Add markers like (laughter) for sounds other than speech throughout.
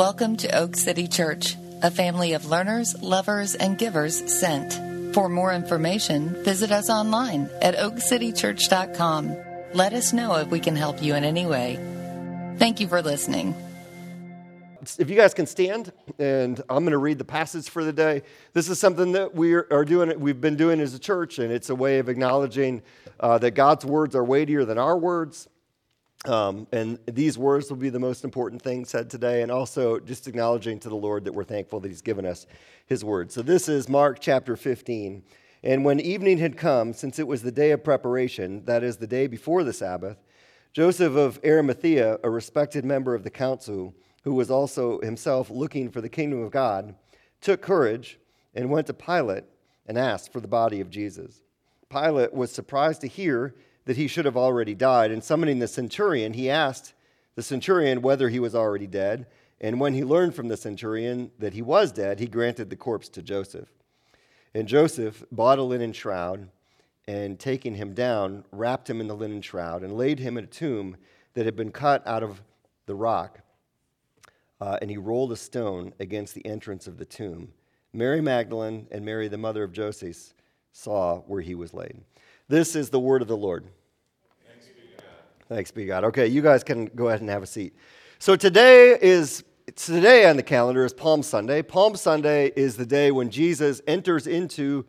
Welcome to Oak City Church, a family of learners, lovers, and givers sent. For more information, visit us online at oakcitychurch.com. Let us know if we can help you in any way. Thank you for listening. If you guys can stand, and I'm going to read the passage for the day. This is something that we are doing. We've been doing as a church, and it's a way of acknowledging uh, that God's words are weightier than our words. Um, and these words will be the most important thing said today, and also just acknowledging to the Lord that we're thankful that He's given us His word. So, this is Mark chapter 15. And when evening had come, since it was the day of preparation, that is, the day before the Sabbath, Joseph of Arimathea, a respected member of the council, who was also himself looking for the kingdom of God, took courage and went to Pilate and asked for the body of Jesus. Pilate was surprised to hear that he should have already died. And summoning the centurion, he asked the centurion whether he was already dead. And when he learned from the centurion that he was dead, he granted the corpse to Joseph. And Joseph bought a linen shroud and taking him down, wrapped him in the linen shroud and laid him in a tomb that had been cut out of the rock. Uh, and he rolled a stone against the entrance of the tomb. Mary Magdalene and Mary, the mother of Joseph, saw where he was laid. This is the word of the Lord. Thanks be God. Okay, you guys can go ahead and have a seat. So today is today on the calendar is Palm Sunday. Palm Sunday is the day when Jesus enters into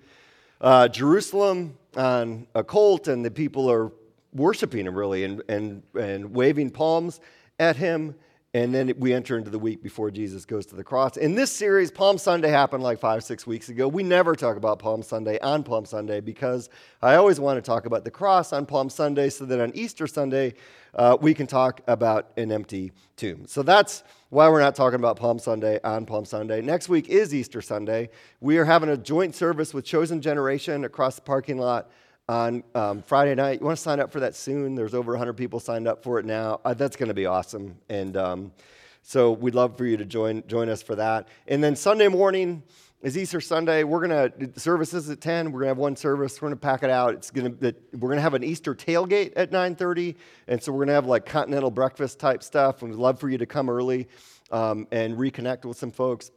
uh, Jerusalem on a colt, and the people are worshiping him really and, and, and waving palms at him. And then we enter into the week before Jesus goes to the cross. In this series, Palm Sunday happened like five, six weeks ago. We never talk about Palm Sunday on Palm Sunday because I always want to talk about the cross on Palm Sunday so that on Easter Sunday uh, we can talk about an empty tomb. So that's why we're not talking about Palm Sunday on Palm Sunday. Next week is Easter Sunday. We are having a joint service with Chosen Generation across the parking lot on um, Friday night. You want to sign up for that soon? There's over 100 people signed up for it now. Uh, that's going to be awesome. And um, so we'd love for you to join, join us for that. And then Sunday morning is Easter Sunday. We're to, services at 10. We're to have one service. We're to pack it out. It's to, we're to have an Easter tailgate at 9.30. And so we're to have like continental breakfast type stuff. And we'd love for you to come early um, and reconnect with some folks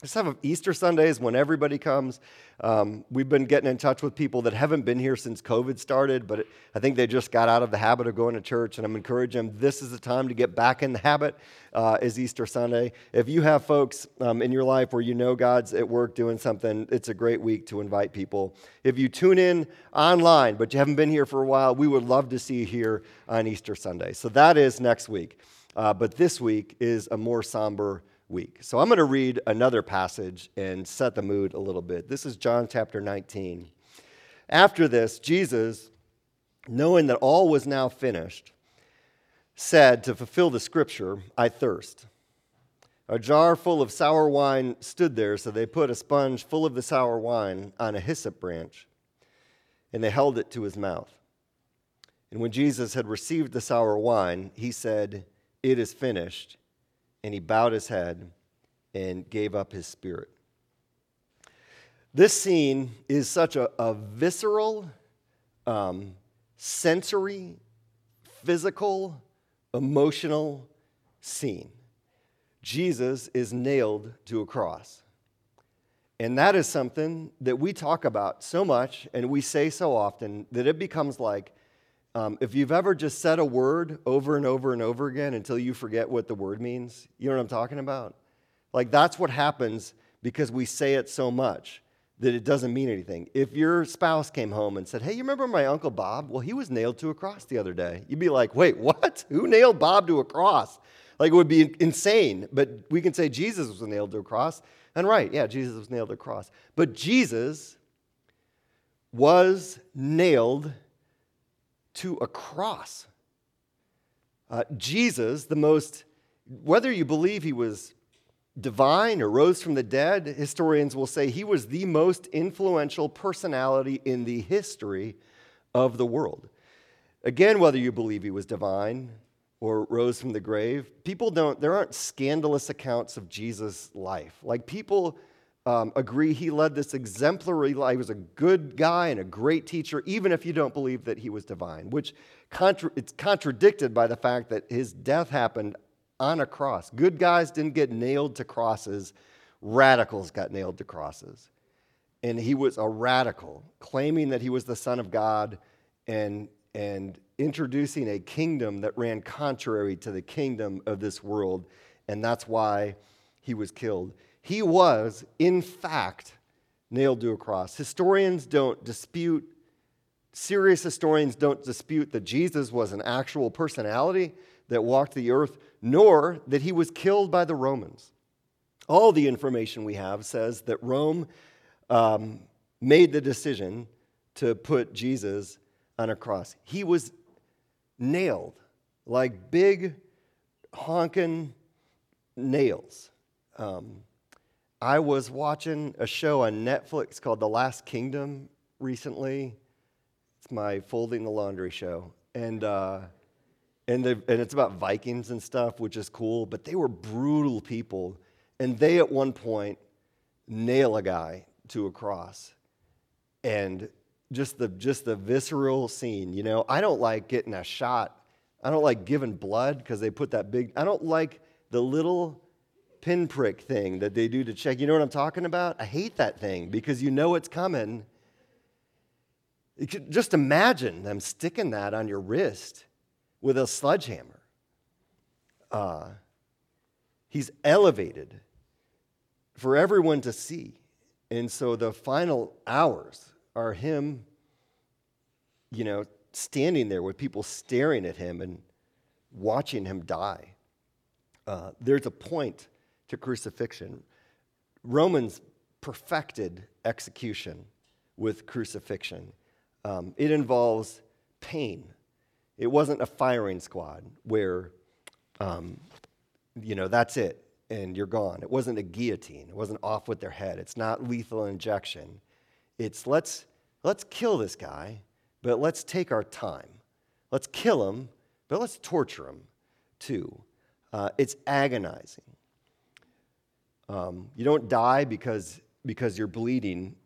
just have Easter Sundays when everybody comes. Um, we've been getting in touch with people that haven't been here since COVID started, but I think they just got out of the habit of going to church, and I'm encouraging them. This is the time to get back in the habit. Uh, is Easter Sunday? If you have folks um, in your life where you know God's at work doing something, it's a great week to invite people. If you tune in online, but you haven't been here for a while, we would love to see you here on Easter Sunday. So that is next week, uh, but this week is a more somber week. So I'm going to read another passage and set the mood a little bit. This is John chapter 19. After this, Jesus, knowing that all was now finished, said to fulfill the scripture, I thirst. A jar full of sour wine stood there, so they put a sponge full of the sour wine on a hyssop branch, and they held it to his mouth. And when Jesus had received the sour wine, he said, It is finished and he bowed his head and gave up his spirit. This scene is such a, a visceral, um, sensory, physical, emotional scene. Jesus is nailed to a cross. And that is something that we talk about so much and we say so often that it becomes like um, if you've ever just said a word over and over and over again until you forget what the word means, you know what I'm talking about? Like, that's what happens because we say it so much that it doesn't mean anything. If your spouse came home and said, Hey, you remember my Uncle Bob? Well, he was nailed to a cross the other day. You'd be like, Wait, what? Who nailed Bob to a cross? Like, it would be insane. But we can say Jesus was nailed to a cross. And right, yeah, Jesus was nailed to a cross. But Jesus was nailed to a cross. Uh, Jesus, the most, whether you believe he was divine or rose from the dead, historians will say he was the most influential personality in the history of the world. Again, whether you believe he was divine or rose from the grave, people don't, there aren't scandalous accounts of Jesus' life. Like people, um, agree he led this exemplary life. He was a good guy and a great teacher, even if you don't believe that he was divine, which contra- it's contradicted by the fact that his death happened on a cross. Good guys didn't get nailed to crosses, radicals got nailed to crosses. And he was a radical, claiming that he was the Son of God and, and introducing a kingdom that ran contrary to the kingdom of this world. And that's why he was killed. He was, in fact, nailed to a cross. Historians don't dispute serious historians don't dispute that Jesus was an actual personality that walked the earth, nor that he was killed by the Romans. All the information we have says that Rome um, made the decision to put Jesus on a cross. He was nailed like big honking nails. Um, I was watching a show on Netflix called The Last Kingdom recently. It's my folding the laundry show, and uh, and and it's about Vikings and stuff, which is cool. But they were brutal people, and they at one point nail a guy to a cross, and just the just the visceral scene. You know, I don't like getting a shot. I don't like giving blood because they put that big. I don't like the little pinprick thing that they do to check. You know what I'm talking about? I hate that thing because you know it's coming just imagine them sticking that on your wrist with a sledgehammer. Uh, he's elevated for everyone to see. And so the final hours are him, you know, standing there with people staring at him and watching him die. Uh, there's a point to crucifixion. Romans perfected execution with crucifixion. Um, it involves pain. It wasn't a firing squad where, um, you know, that's it and you're gone. It wasn't a guillotine. It wasn't off with their head. It's not lethal injection. It's let's, let's kill this guy, but let's take our time. Let's kill him, but let's torture him too. Uh, it's agonizing. Um, you don't die because, because you're bleeding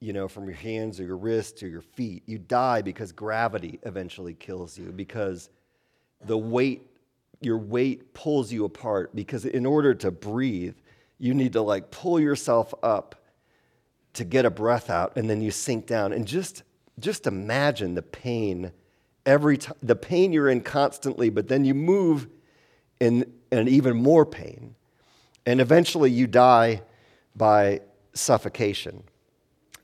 you know, from your hands or your wrists or your feet. You die because gravity eventually kills you, because the weight, your weight pulls you apart. Because in order to breathe, you need to like pull yourself up to get a breath out, and then you sink down. And just, just imagine the pain every time, the pain you're in constantly, but then you move in, in even more pain. And eventually you die by suffocation.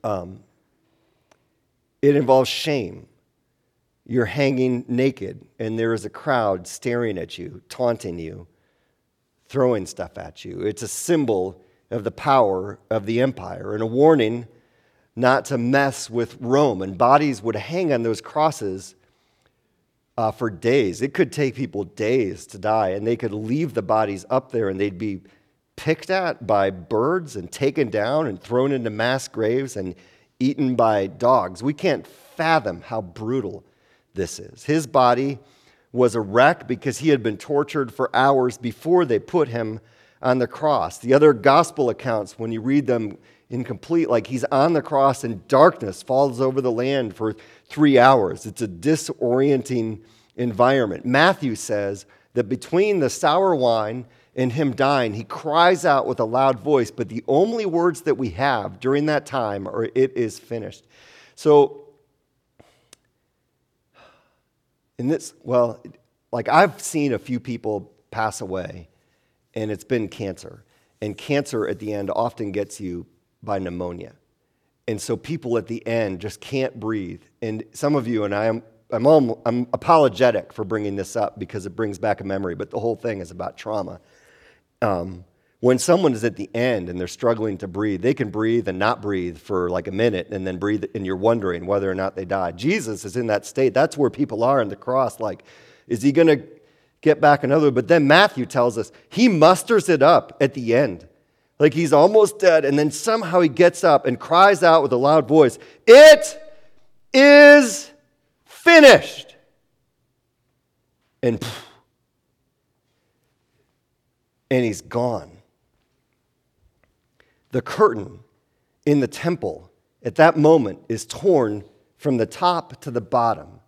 Um, it involves shame. You're hanging naked, and there is a crowd staring at you, taunting you, throwing stuff at you. It's a symbol of the power of the empire and a warning not to mess with Rome. And bodies would hang on those crosses uh, for days. It could take people days to die, and they could leave the bodies up there and they'd be picked at by birds and taken down and thrown into mass graves and eaten by dogs. We can't fathom how brutal this is. His body was a wreck because he had been tortured for hours before they put him on the cross. The other gospel accounts, when you read them incomplete, like he's on the cross and darkness falls over the land for three hours. It's a disorienting environment. Matthew says that between the sour wine in him dying, he cries out with a loud voice, but the only words that we have during that time are, It is finished. So, in this, well, like I've seen a few people pass away, and it's been cancer. And cancer at the end often gets you by pneumonia. And so people at the end just can't breathe. And some of you, and I am I'm, I'm apologetic for bringing this up because it brings back a memory, but the whole thing is about trauma. Um, when someone is at the end and they're struggling to breathe, they can breathe and not breathe for like a minute and then breathe, and you're wondering whether or not they died. Jesus is in that state. That's where people are on the cross. Like, is he going to get back another? But then Matthew tells us he musters it up at the end. Like he's almost dead, and then somehow he gets up and cries out with a loud voice, It is finished. And and he's gone. The curtain in the temple at that moment is torn from the top to the bottom.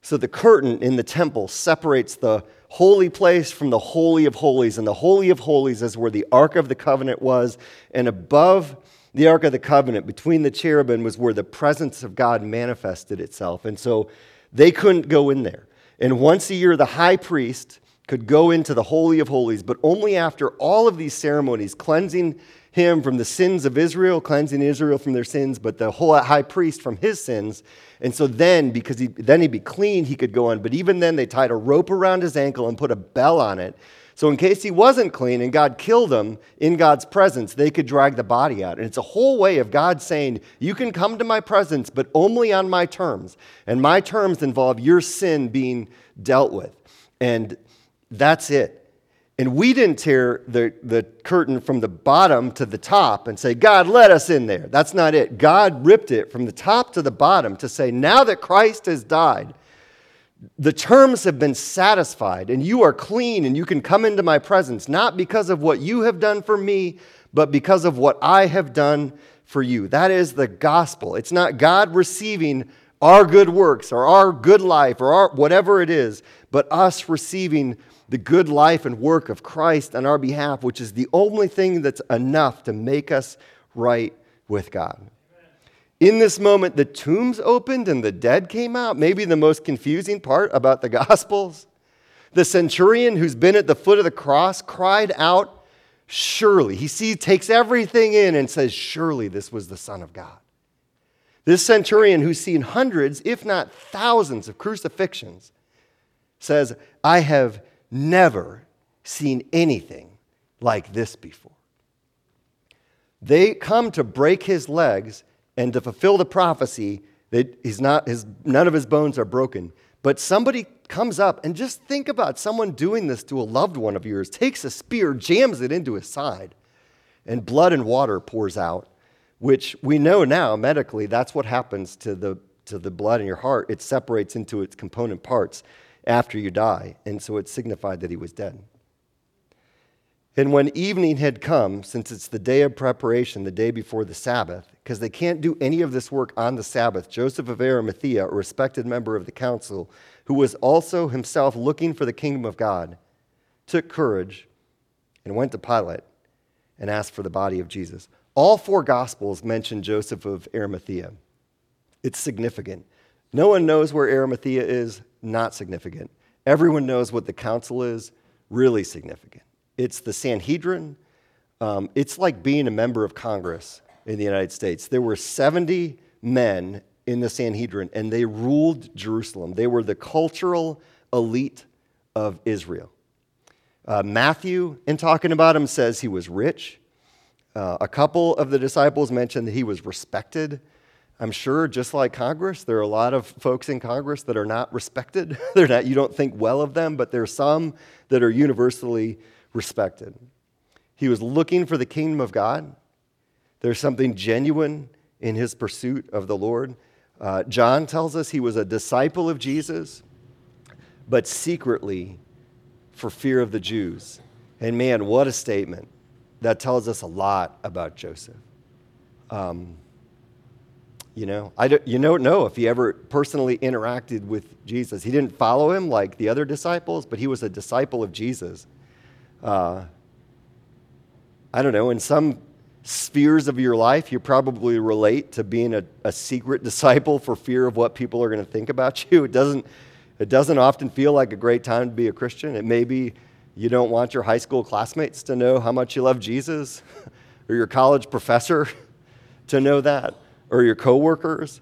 So the curtain in the temple separates the holy place from the Holy of Holies. And the Holy of Holies is where the Ark of the Covenant was. And above the Ark of the Covenant, between the cherubim, was where the presence of God manifested itself. And so they couldn't go in there. And once a year, the high priest could go into the Holy of Holies, but only after all of these ceremonies, cleansing him from the sins of Israel, cleansing Israel from their sins, but the whole high priest from his sins. And so then, because he, then he'd be clean, he could go on. But even then, they tied a rope around his ankle and put a bell on it. So, in case he wasn't clean and God killed him in God's presence, they could drag the body out. And it's a whole way of God saying, You can come to my presence, but only on my terms. And my terms involve your sin being dealt with. And that's it. And we didn't tear the, the curtain from the bottom to the top and say, God, let us in there. That's not it. God ripped it from the top to the bottom to say, now that Christ has died, the terms have been satisfied and you are clean and you can come into my presence, not because of what you have done for me, but because of what I have done for you. That is the gospel. It's not God receiving our good works or our good life or our, whatever it is, but us receiving the good life and work of Christ on our behalf, which is the only thing that's enough to make us right with God. In this moment, the tombs opened and the dead came out. Maybe the most confusing part about the (laughs) Gospels. The centurion who's been at the foot of the cross cried out, Surely. He sees, takes everything in and says, Surely this was the Son of God. This centurion who's seen hundreds, if not thousands, of crucifixions says, I have never seen anything like this before. They come to break his legs and to fulfill the prophecy that he's not, his, none of his bones are broken. But somebody comes up and just think about someone doing this to a loved one of yours, takes a spear, jams it into his side, and blood and water pours out, which we know now medically that's what happens to the, to the blood in your heart. It separates into its component parts after you die. And so it signified that he was dead. And when evening had come, since it's the day of preparation, the day before the Sabbath, because they can't do any of this work on the Sabbath, Joseph of Arimathea, a respected member of the council, who was also himself looking for the kingdom of God, took courage and went to Pilate and asked for the body of Jesus. All four Gospels mention Joseph of Arimathea. It's significant. No one knows where Arimathea is, not significant. Everyone knows what the council is, really significant. It's the Sanhedrin. Um, it's like being a member of Congress in the United States. There were 70 men in the Sanhedrin, and they ruled Jerusalem. They were the cultural elite of Israel. Uh, Matthew, in talking about him, says he was rich. Uh, a couple of the disciples mentioned that he was respected. I'm sure, just like Congress, there are a lot of folks in Congress that are not respected. (laughs) They're not, you don't think well of them, but there are some that are universally respected. He was looking for the kingdom of God. There's something genuine in his pursuit of the Lord. Uh, John tells us he was a disciple of Jesus, but secretly for fear of the Jews. And man, what a statement. That tells us a lot about Joseph. Um, you know, I don't, you don't know if he ever personally interacted with Jesus. He didn't follow him like the other disciples, but he was a disciple of Jesus. Uh, I don't know, in some spheres of your life, you probably relate to being a, a secret (laughs) disciple for fear of what people are going to think about you. It doesn't, it doesn't often feel like a great time to be a Christian. It may be you don't want your high school classmates to know how much you love Jesus (laughs) or your college professor (laughs) to know that or your coworkers.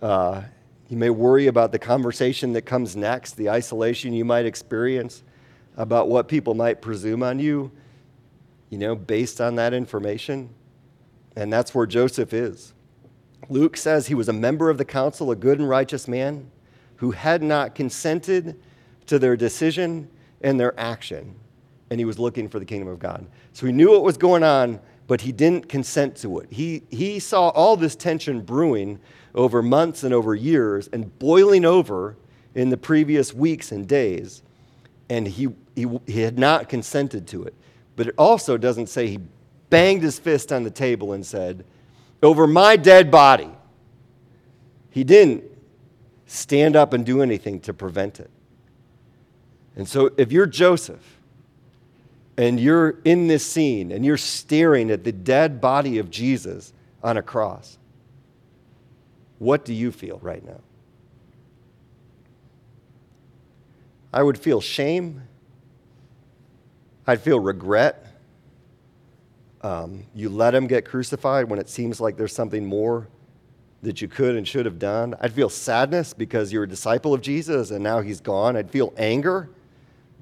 Uh, you may worry about the conversation that comes next, the isolation you might experience, about what people might presume on you, you know, based on that information. And that's where Joseph is. Luke says he was a member of the council, a good and righteous man who had not consented to their decision and their action. And he was looking for the kingdom of God. So he knew what was going on, but he didn't consent to it. He, he saw all this tension brewing over months and over years and boiling over in the previous weeks and days, and he, he, he had not consented to it. But it also doesn't say he banged his fist on the table and said, Over my dead body. He didn't stand up and do anything to prevent it. And so if you're Joseph and you're in this scene and you're staring at the dead body of Jesus on a cross, what do you feel right now? I would feel shame. I'd feel regret. Um, you let him get crucified when it seems like there's something more that you could and should have done. I'd feel sadness because you're a disciple of Jesus and now he's gone. I'd feel anger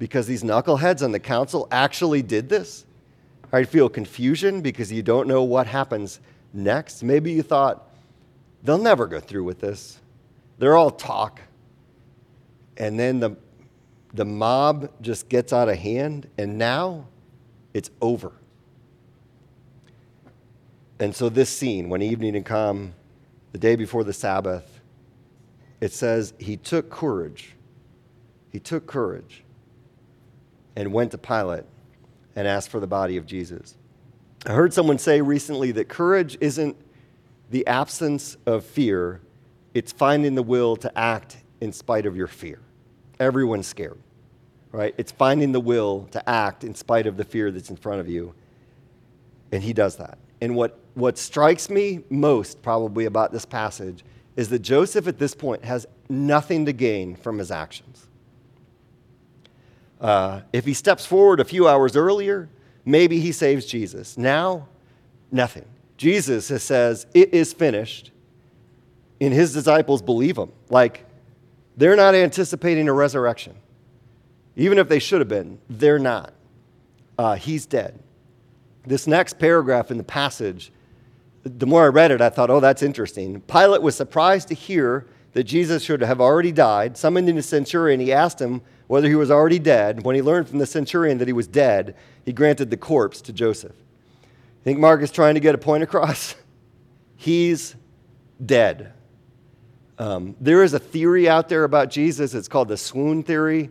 because these knuckleheads on the council actually did this. I'd feel confusion because you don't know what happens next. Maybe you thought, they'll never go through with this. They're all talk. And then the, the mob just gets out of hand, and now it's over. And so, this scene, when evening had come, the day before the Sabbath, it says, He took courage. He took courage and went to Pilate and asked for the body of Jesus. I heard someone say recently that courage isn't the absence of fear, it's finding the will to act in spite of your fear. Everyone's scared, right? It's finding the will to act in spite of the fear that's in front of you. And he does that. And what, what strikes me most, probably, about this passage is that Joseph at this point has nothing to gain from his actions. Uh, if he steps forward a few hours earlier, maybe he saves Jesus. Now, nothing. Jesus says, It is finished. And his disciples believe him. Like, they're not anticipating a resurrection. Even if they should have been, they're not. Uh, he's dead. This next paragraph in the passage, the more I read it, I thought, oh, that's interesting. Pilate was surprised to hear that Jesus should have already died. Summoning the centurion, he asked him whether he was already dead. When he learned from the centurion that he was dead, he granted the corpse to Joseph. I think Mark is trying to get a point across? (laughs) He's dead. Um, there is a theory out there about Jesus. It's called the swoon theory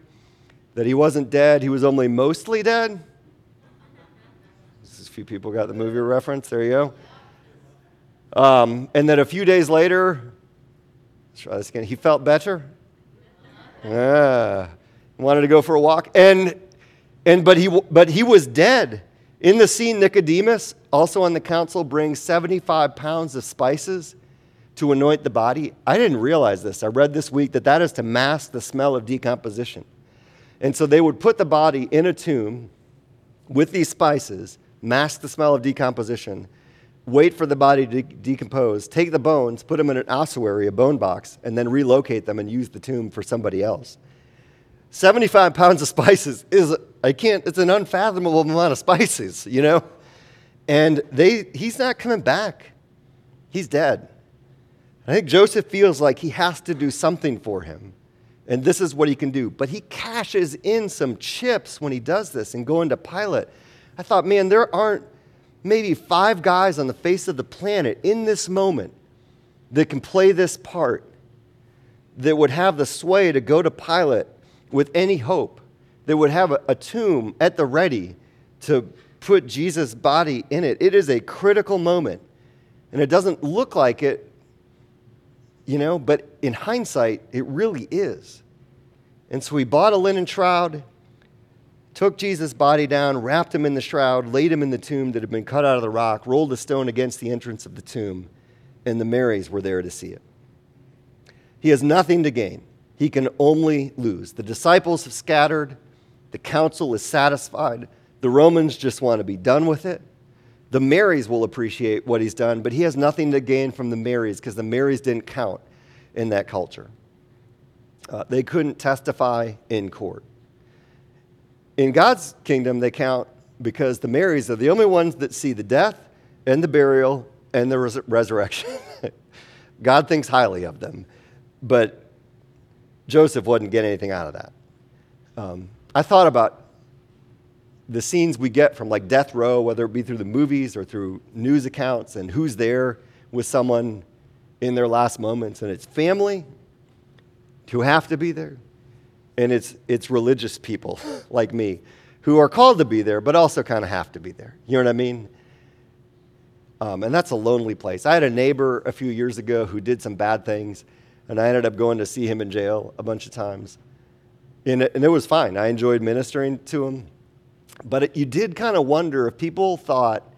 that he wasn't dead, he was only mostly dead A few people got the movie reference. There you go. Um, and then a few days later, try this again. He felt better. Yeah, wanted to go for a walk, and and but he but he was dead. In the scene, Nicodemus, also on the council, brings 75 pounds of spices to anoint the body. I didn't realize this. I read this week that that is to mask the smell of decomposition. And so they would put the body in a tomb with these spices mask the smell of decomposition, wait for the body to decompose, take the bones, put them in an ossuary, a bone box, and then relocate them and use the tomb for somebody else. 75 pounds of spices is, I can't, it's an unfathomable amount of spices, you know? And they, he's not coming back. He's dead. I think Joseph feels like he has to do something for him. And this is what he can do. But he cashes in some chips when he does this and going to Pilate I thought, man, there aren't maybe five guys on the face of the planet in this moment that can play this part, that would have the sway to go to Pilate with any hope, that would have a, a tomb at the ready to put Jesus' body in it. It is a critical moment. And it doesn't look like it, you know, but in hindsight, it really is. And so he bought a linen shroud took Jesus' body down, wrapped him in the shroud, laid him in the tomb that had been cut out of the rock, rolled a stone against the entrance of the tomb, and the Marys were there to see it. He has nothing to gain. He can only lose. The disciples have scattered. The council is satisfied. The Romans just want to be done with it. The Marys will appreciate what he's done, but he has nothing to gain from the Marys because the Marys didn't count in that culture. Uh, they couldn't testify in court. In God's kingdom, they count because the Marys are the only ones that see the death and the burial and the res- resurrection. (laughs) God thinks highly of them. But Joseph wouldn't get anything out of that. Um, I thought about the scenes we get from like death row, whether it be through the movies or through news accounts, and who's there with someone in their last moments. And it's family who have to be there, and it's, it's religious people (laughs) like me who are called to be there, but also kind of have to be there. You know what I mean? Um, and that's a lonely place. I had a neighbor a few years ago who did some bad things, and I ended up going to see him in jail a bunch of times. And it, and it was fine. I enjoyed ministering to him. But it, you did kind of wonder if people thought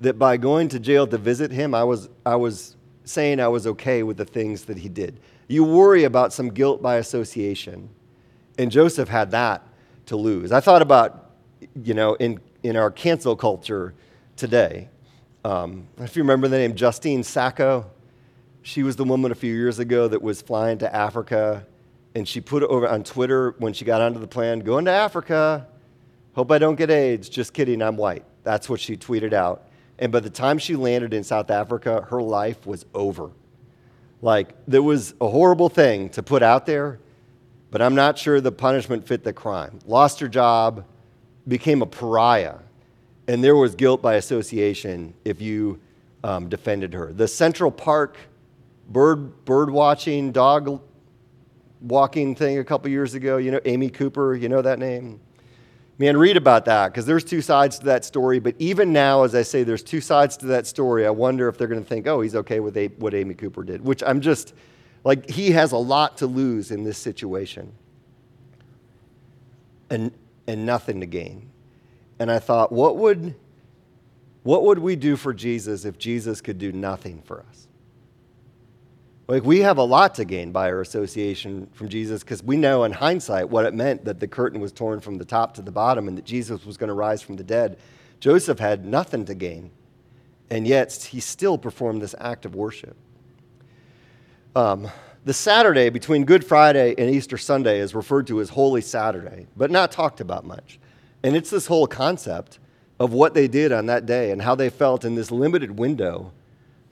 that by going to jail to visit him, I was, I was saying I was okay with the things that he did. You worry about some guilt by association. And Joseph had that to lose. I thought about, you know, in, in our cancel culture today. Um, if you remember the name Justine Sacco, she was the woman a few years ago that was flying to Africa, and she put it over on Twitter when she got onto the plane going to Africa. Hope I don't get AIDS. Just kidding, I'm white. That's what she tweeted out. And by the time she landed in South Africa, her life was over. Like, there was a horrible thing to put out there, but I'm not sure the punishment fit the crime. Lost her job, became a pariah, and there was guilt by association if you um, defended her. The Central Park bird, bird watching, dog walking thing a couple years ago, you know, Amy Cooper, you know that name? Man, read about that because there's two sides to that story. But even now, as I say, there's two sides to that story. I wonder if they're going to think, oh, he's okay with what Amy Cooper did, which I'm just like, he has a lot to lose in this situation and, and nothing to gain. And I thought, what would, what would we do for Jesus if Jesus could do nothing for us? Like, we have a lot to gain by our association from Jesus because we know in hindsight what it meant that the curtain was torn from the top to the bottom and that Jesus was going to rise from the dead. Joseph had nothing to gain, and yet he still performed this act of worship. Um, the Saturday between Good Friday and Easter Sunday is referred to as Holy Saturday, but not talked about much. And it's this whole concept of what they did on that day and how they felt in this limited window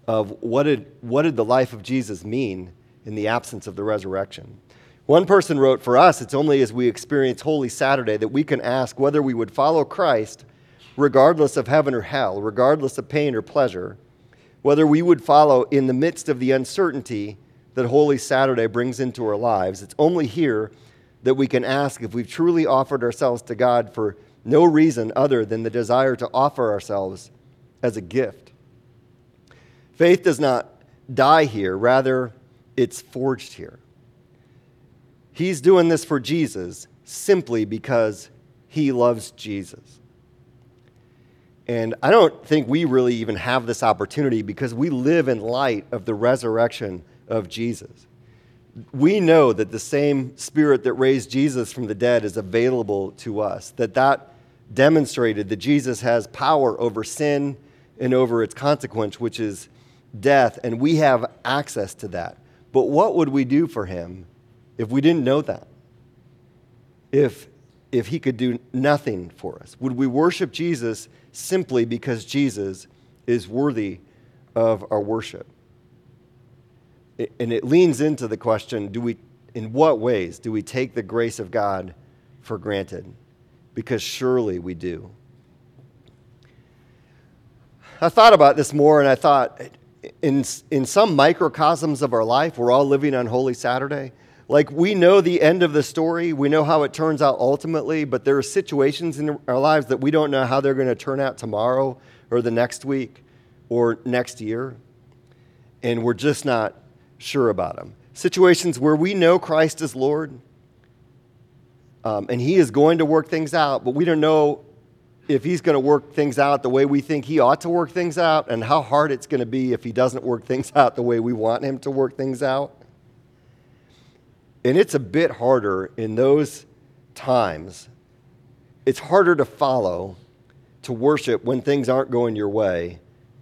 of what did, what did the life of Jesus mean in the absence of the resurrection. One person wrote, For us, it's only as we experience Holy Saturday that we can ask whether we would follow Christ regardless of heaven or hell, regardless of pain or pleasure, whether we would follow in the midst of the uncertainty that Holy Saturday brings into our lives. It's only here that we can ask if we've truly offered ourselves to God for no reason other than the desire to offer ourselves as a gift. Faith does not die here, rather, it's forged here. He's doing this for Jesus simply because he loves Jesus. And I don't think we really even have this opportunity because we live in light of the resurrection of Jesus. We know that the same spirit that raised Jesus from the dead is available to us, that that demonstrated that Jesus has power over sin and over its consequence, which is death, and we have access to that. But what would we do for him if we didn't know that? If, if he could do nothing for us? Would we worship Jesus simply because Jesus is worthy of our worship? And it leans into the question do we, in what ways do we take the grace of God for granted? Because surely we do. I thought about this more and I thought, in, in some microcosms of our life, we're all living on Holy Saturday. Like we know the end of the story, we know how it turns out ultimately, but there are situations in our lives that we don't know how they're going to turn out tomorrow or the next week or next year. And we're just not sure about them. Situations where we know Christ is Lord um, and He is going to work things out, but we don't know if he's going to work things out the way we think he ought to work things out and how hard it's going to be if he doesn't work things (laughs) out the way we want him to work things out. And it's a bit harder in those times. It's harder to follow, to worship when things aren't going your way,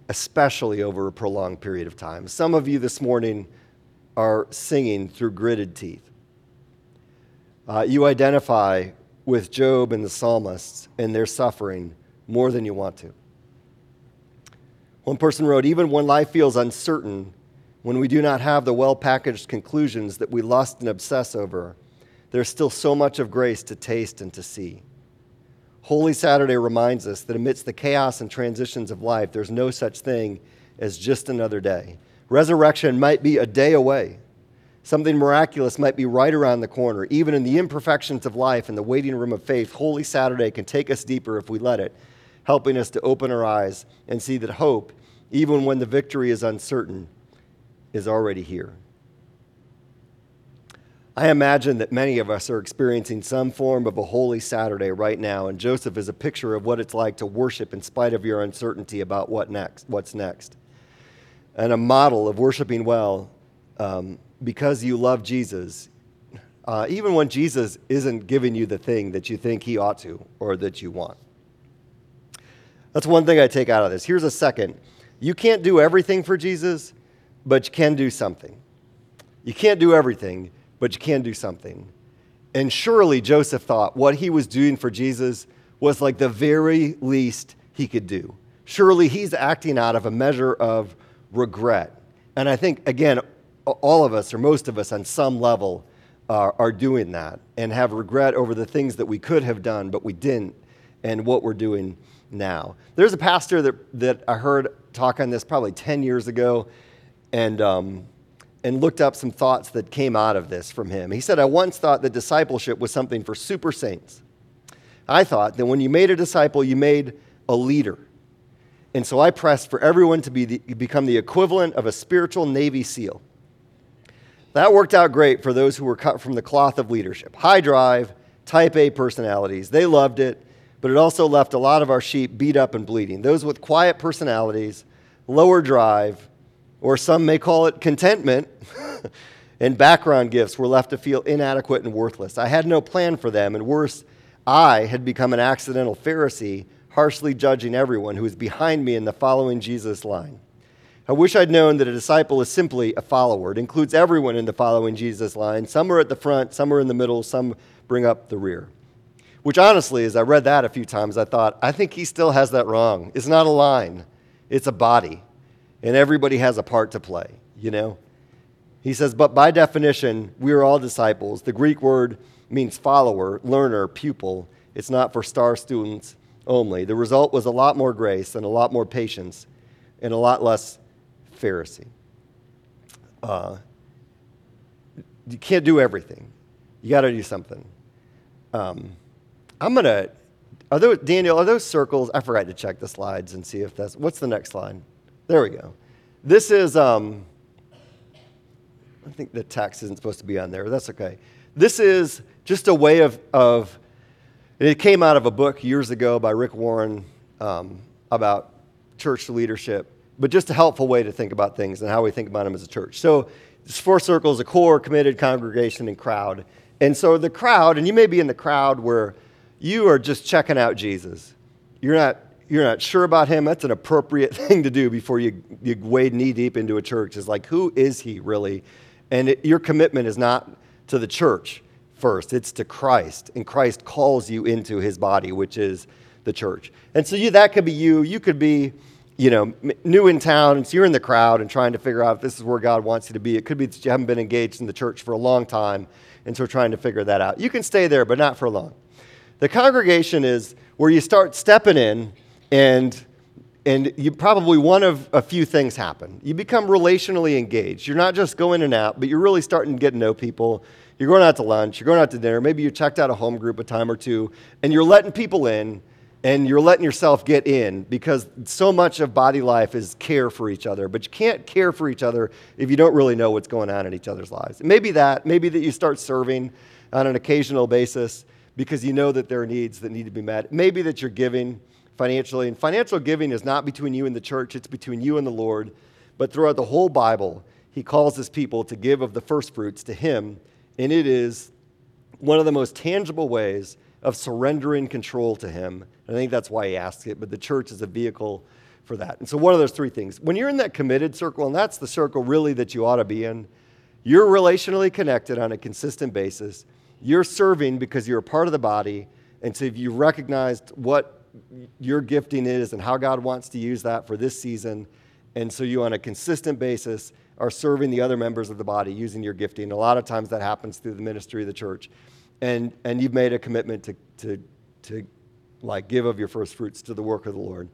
especially over a prolonged period of time. Some of you this morning are singing through gritted teeth. Uh, you identify with Job and the psalmists and their suffering more than you want to. One person wrote Even when life feels uncertain, when we do not have the well packaged conclusions that we lust and obsess over, there's still so much of grace to taste and to see. Holy Saturday reminds us that amidst the chaos and transitions of life, there's no such thing as just another day. Resurrection might be a day away, Something miraculous might be right around the corner. Even in the imperfections of life and the waiting room of faith, Holy Saturday can take us deeper if we let it, helping us to open our eyes and see that hope, even when the victory is uncertain, is already here. I imagine that many of us are experiencing some form of a holy Saturday right now, and Joseph is a picture of what it's like to worship in spite of your uncertainty about what next, what's next, and a model of worshiping well um, because you love Jesus, uh, even when Jesus isn't giving you the thing that you think he ought to or that you want. That's one thing I take out of this. Here's a second. You can't do everything for Jesus, but you can do something. You can't do everything but you can do something. And surely Joseph thought what he was doing for Jesus was like the very least he could do. Surely he's acting out of a measure of regret. And I think, again, all of us, or most of us on some level, are, are doing that and have regret over the things that we could have done, but we didn't, and what we're doing now. There's a pastor that, that I heard talk on this probably 10 years ago, and um, and looked up some thoughts that came out of this from him. He said, I once thought that discipleship was something for super saints. I thought that when you made a disciple, you made a leader. And so I pressed for everyone to be the, become the equivalent of a spiritual Navy SEAL. That worked out great for those who were cut from the cloth of leadership. High drive, type A personalities. They loved it, but it also left a lot of our sheep beat up and bleeding. Those with quiet personalities, lower drive, or some may call it contentment, (laughs) and background gifts were left to feel inadequate and worthless. I had no plan for them, and worse, I had become an accidental Pharisee, harshly judging everyone who is behind me in the following Jesus line. I wish I'd known that a disciple is simply a follower. It includes everyone in the following Jesus line. Some are at the front, some are in the middle, some bring up the rear. Which, honestly, as I read that a few times, I thought, I think he still has that wrong. It's not a line, it's a body and everybody has a part to play, you know? He says, but by definition, we are all disciples. The Greek word means follower, learner, pupil. It's not for star students only. The result was a lot more grace and a lot more patience and a lot less Pharisee. Uh, you can't do everything. You got to do something. Um, I'm to, are those, Daniel, are those circles? I forgot to check the slides and see if that's, what's the next slide? There we go. This is, um, I think the text isn't supposed to be on there. That's okay. This is just a way of, of it came out of a book years ago by Rick Warren um, about church leadership, but just a helpful way to think about things and how we think about them as a church. So, it's four circles a core, committed, congregation, and crowd. And so, the crowd, and you may be in the crowd where you are just checking out Jesus. You're not you're not sure about him, that's an appropriate (laughs) thing to do before you, you wade knee deep into a church. Is like, who is he really? And it, your commitment is not to the church first, it's to Christ. And Christ calls you into his body, which is the church. And so you, that could be you. You could be, you know, new in town, and so you're in the crowd and trying to figure out if this is where God wants you to be. It could be that you haven't been engaged in the church for a long time, and so trying to figure that out. You can stay there, but not for long. The congregation is where you start stepping in and and you probably one of a few things happen. You become relationally engaged. You're not just going in and out, but you're really starting to get to know people. You're going out to lunch, you're going out to dinner, maybe you checked out a home group a time or two, and you're letting people in and you're letting yourself get in because so much of body life is care for each other. But you can't care for each other if you don't really know what's going on in each other's lives. Maybe that, maybe that you start serving on an occasional basis because you know that there are needs that need to be met. Maybe that you're giving financially. And financial giving is not between you and the church, it's between you and the Lord. But throughout the whole Bible, he calls his people to give of the first fruits to him. And it is one of the most tangible ways of surrendering control to him. And I think that's why he asks it, but the church is a vehicle for that. And so, one of those three things when you're in that committed circle, and that's the circle really that you ought to be in, you're relationally connected on a consistent basis. You're serving because you're a part of the body. And so, if you recognized what your gifting is and how God wants to use that for this season. And so you, on a consistent basis, are serving the other members of the body using your gifting. A lot of times that happens through the ministry of the church. And, and you've made a commitment to, to, to like give of your first fruits to the work of the Lord.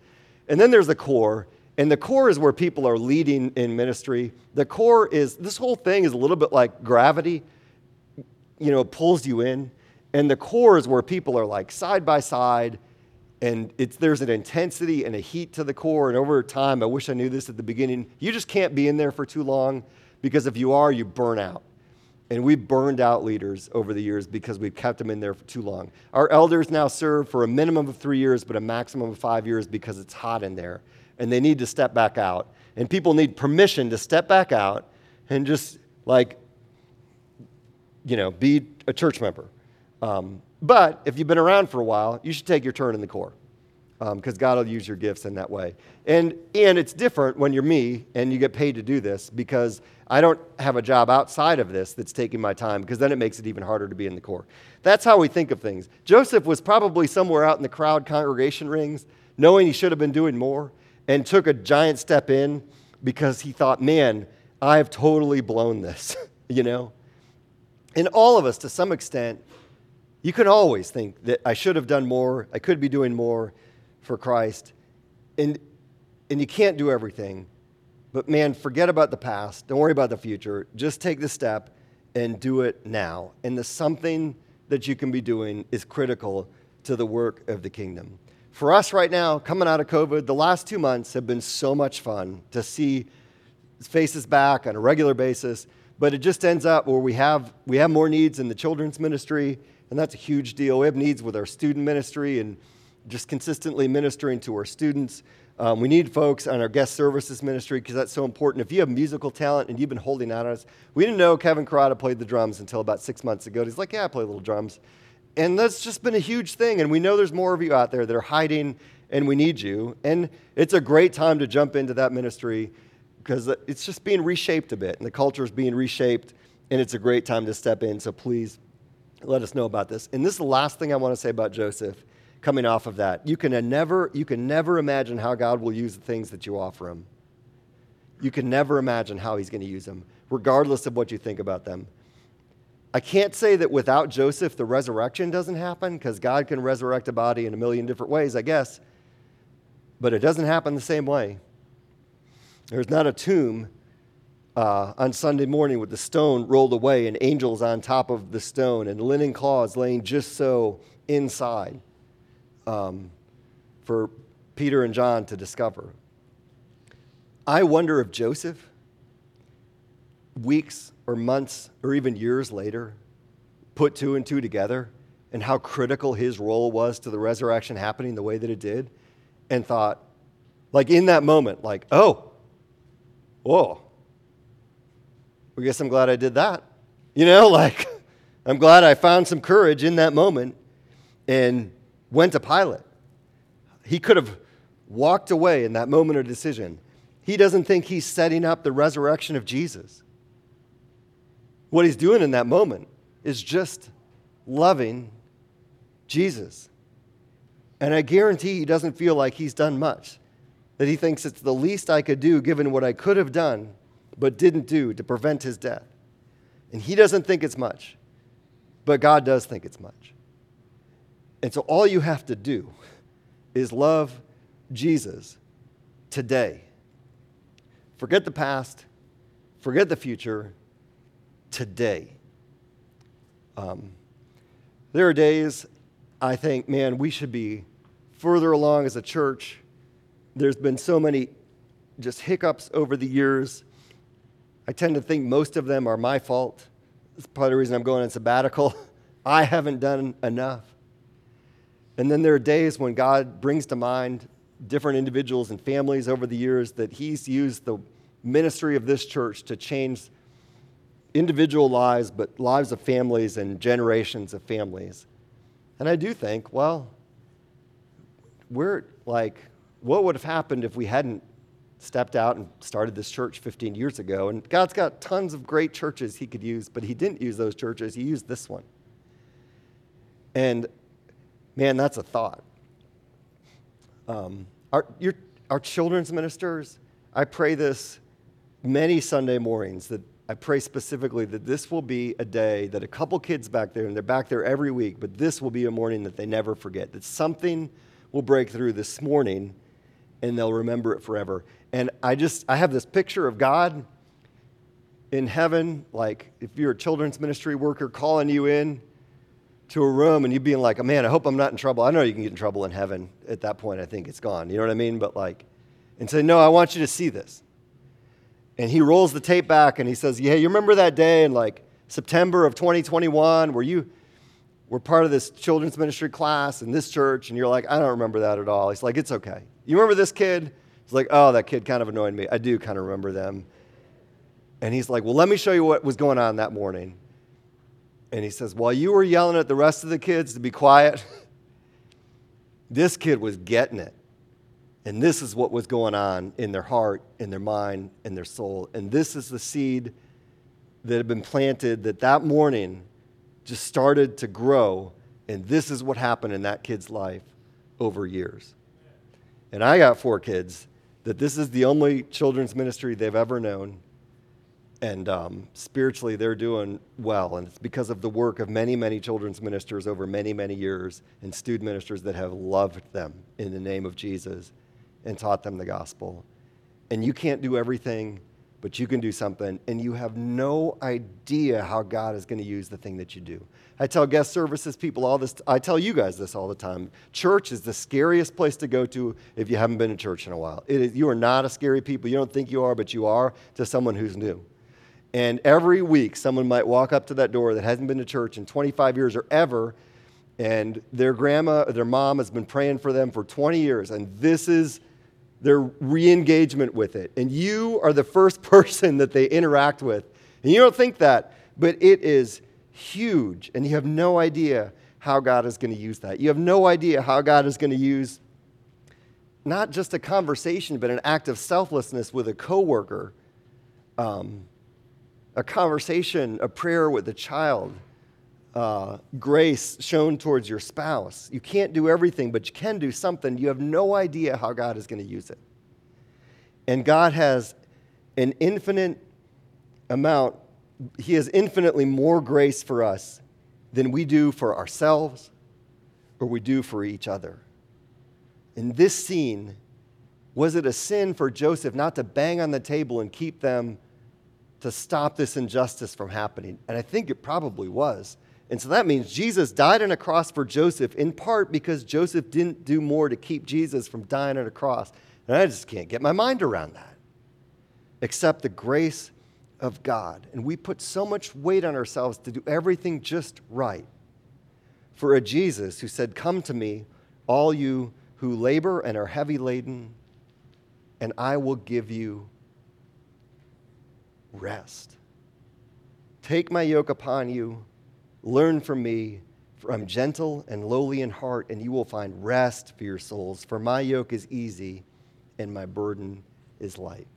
And then there's the core. And the core is where people are leading in ministry. The core is, this whole thing is a little bit like gravity, you know, pulls you in. And the core is where people are like side by side and there's an intensity and a heat to the core. And over time, I wish I knew this at the beginning, you just can't be in there for too long because if you are, you burn out. And we've burned out leaders over the years because we've kept them in there for too long. Our elders now serve for a minimum of three years, but a maximum of five years because it's hot in there. And they need to step back out. And people need permission to step back out and just like, you know, be a church member. Um, but if you've been around for a while, you should take your turn in the core because um, God will use your gifts in that way. And, and it's different when you're me and you get paid to do this because I don't have a job outside of this that's taking my time because then it makes it even harder to be in the core. That's how we think of things. Joseph was probably somewhere out in the crowd congregation rings, knowing he should have been doing more, and took a giant step in because he thought, man, I've totally blown this, (laughs) you know? And all of us, to some extent, you can always think that I should have done more, I could be doing more for Christ. And, and you can't do everything. But man, forget about the past. Don't worry about the future. Just take the step and do it now. And the something that you can be doing is critical to the work of the kingdom. For us right now, coming out of COVID, the last two months have been so much fun to see faces back on a regular basis. But it just ends up where we have, we have more needs in the children's ministry, and that's a huge deal. We have needs with our student ministry and just consistently ministering to our students. Um, we need folks on our guest services ministry because that's so important. If you have musical talent and you've been holding out on us, we didn't know Kevin Carrata played the drums until about six months ago. He's like, Yeah, I play little drums. And that's just been a huge thing. And we know there's more of you out there that are hiding, and we need you. And it's a great time to jump into that ministry because it's just being reshaped a bit, and the culture is being reshaped, and it's a great time to step in. So please let us know about this. And this is the last thing I want to say about Joseph coming off of that. You can never, you can never imagine how God will use the things that you offer him. You can never imagine how he's going to use them, regardless of what you think about them. I can't say that without Joseph, the resurrection doesn't happen, because God can resurrect a body in a million different ways, I guess. But it doesn't happen the same way. There's not a tomb uh, on Sunday morning with the stone rolled away and angels on top of the stone and linen cloths laying just so inside um, for Peter and John to discover. I wonder if Joseph, weeks or months or even years later, put two and two together and how critical his role was to the resurrection happening the way that it did, and thought, like in that moment, like, oh, whoa, I guess I'm glad I did that. You know, (laughs) like, I'm glad I found some courage in that moment and went to Pilate. He could have walked away in that moment of decision. He doesn't think he's setting up the resurrection of Jesus. What he's doing in that moment is just loving Jesus. And I guarantee he doesn't feel like he's done much, that he thinks it's the least I could do given what I could have done but didn't do to prevent his death. And he doesn't think it's much, but God does think it's much. And so all you have to do is love Jesus today. Forget the past, forget the future, today. Um, there are days I think, man, we should be further along as a church. There's been so many just hiccups over the years. I tend to think most of them are my fault. That's part of the reason I'm going on sabbatical. (laughs) I haven't done enough. And then there are days when God brings to mind different individuals and families over the years that He's used the ministry of this church to change individual lives, but lives of families and generations of families. And I do think, well, we're like, what would have happened if we hadn't stepped out and started this church 15 years ago? And God's got tons of great churches He could use, but He didn't use those churches, He used this one. And Man, that's a thought. Um, our, your, our children's ministers, I pray this many Sunday mornings that I pray specifically that this will be a day that a couple kids back there, and they're back there every week, but this will be a morning that they never forget, that something will break through this morning and they'll remember it forever. And I just, I have this picture of God in heaven, like if you're a children's ministry worker calling you in to a room and you being like, man, I hope I'm not in trouble. I know you can get in trouble in heaven at that point. I think it's gone. You know what I mean? But like, and say, no, I want you to see this. And he rolls the tape back and he says, yeah, you remember that day? in like, September of 2021 where you were part of this children's ministry class in this church and you're like, I don't remember that at all. He's like, it's okay. You remember this kid? He's like, oh, that kid kind of annoyed me. I do kind of remember them. And he's like, well, let me show you what was going on that morning. And he says, while you were yelling at the rest of the kids to be quiet, (laughs) this kid was getting it. And this is what was going on in their heart, in their mind, in their soul. And this is the seed that had been planted that that morning just started to grow. And this is what happened in that kid's life over years. And I got four kids that this is the only children's ministry they've ever known. And um, spiritually, they're doing well. And it's because of the work of many, many children's ministers over many, many years and student ministers that have loved them in the name of Jesus and taught them the gospel. And you can't do everything, but you can do something, and you have no idea how God is going to use the thing that you do. I tell guest services people all this, I tell you guys this all the time. Church is the scariest place to go to if you haven't been to church in a while. you are not a scary people. You don't think you are, but you are to someone who's new. And every week, someone might walk up to that door that hasn't been to church in 25 years or ever, and their grandma or their mom has been praying for them for 20 years, and this is their re engagement with it. And you are the first (laughs) person that they interact with. And you don't think that, but it is huge. And you have no idea how God is going to use that. You have no idea how God is going to use not just a conversation, but an act of selflessness with a coworker, um, a conversation, a prayer with a child, uh, grace shown towards your spouse. You can't do everything, but you can do something. You have no idea how God is going to use it. And God has an infinite amount, He has infinitely more grace for us than we do for ourselves or we do for each other. In this scene, was it a sin for Joseph not to bang on the table and keep them to stop this injustice from happening? And I think it probably was. And so that means Jesus died on a cross for Joseph, in part because Joseph didn't do more to keep Jesus from dying on a cross. And I just can't get my mind around that. Except the grace of God. And we put so much weight on ourselves to do everything just right. For a Jesus who said, Come to me, all you who labor and are heavy laden, and I will give you rest. Take my yoke upon you Learn from me, for I'm gentle and lowly in heart, and you will find rest for your souls. For my yoke is easy and my burden is light.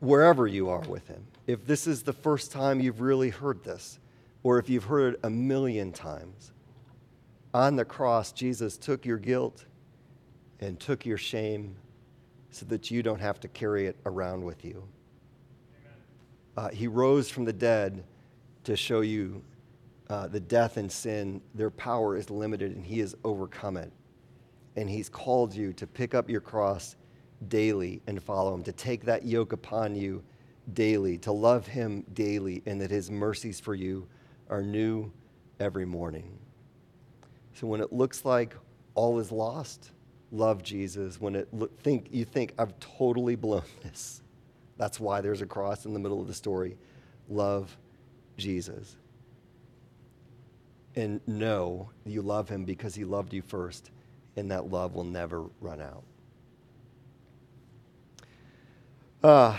Wherever you are with him, if this is the first time you've really heard this, or if you've heard it a million times, on the cross, Jesus took your guilt and took your shame so that you don't have to carry it around with you. Uh, he rose from the dead to show you uh, the death and sin, their power is limited and he has overcome it. And he's called you to pick up your cross daily and follow him, to take that yoke upon you daily, to love him daily, and that his mercies for you are new every morning. So when it looks like all is lost, love Jesus. When it look, think, you think, I've totally blown (laughs) this, that's why there's a cross in the middle of the story. Love Jesus. And know you love him because he loved you first, and that love will never run out. Uh,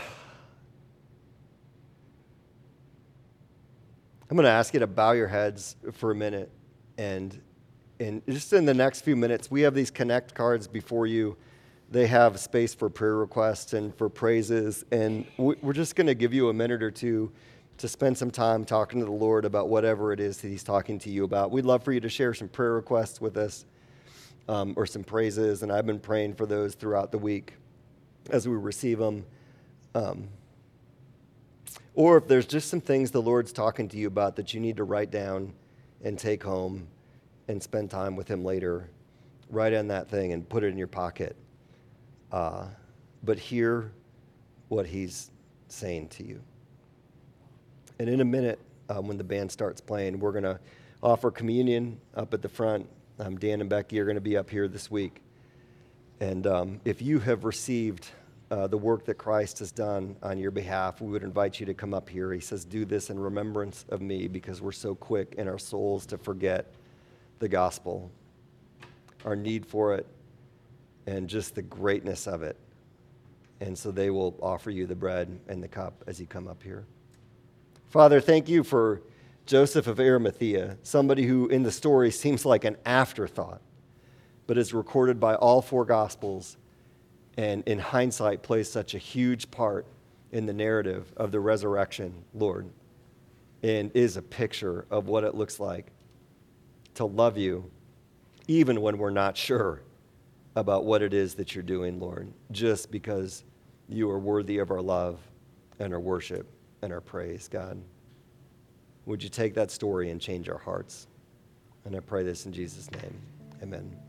I'm going to ask you to bow your heads for a minute. And, and just in the next few minutes, we have these connect cards before you they have space for prayer requests and for praises. And we're just going to give you a minute or two to spend some time talking to the Lord about whatever it is that He's talking to you about. We'd love for you to share some prayer requests with us um, or some praises. And I've been praying for those throughout the week as we receive them. Um, or if there's just some things the Lord's talking to you about that you need to write down and take home and spend time with Him later, write on that thing and put it in your pocket uh, but hear what he's saying to you. And in a minute, um, when the band starts playing, we're going to offer communion up at the front. Um, Dan and Becky are going to be up here this week. And um, if you have received uh, the work that Christ has done on your behalf, we would invite you to come up here. He says, Do this in remembrance of me because we're so quick in our souls to forget the gospel, our need for it, and just the greatness of it. And so they will offer you the bread and the cup as you come up here. Father, thank you for Joseph of Arimathea, somebody who in the story seems like an afterthought, but is recorded by all four gospels and in hindsight plays such a huge part in the narrative of the resurrection, Lord, and is a picture of what it looks like to love you even when we're not sure about what it is that you're doing, Lord, just because you are worthy of our love and our worship and our praise, God. Would you take that story and change our hearts? And I pray this in Jesus' name. Amen.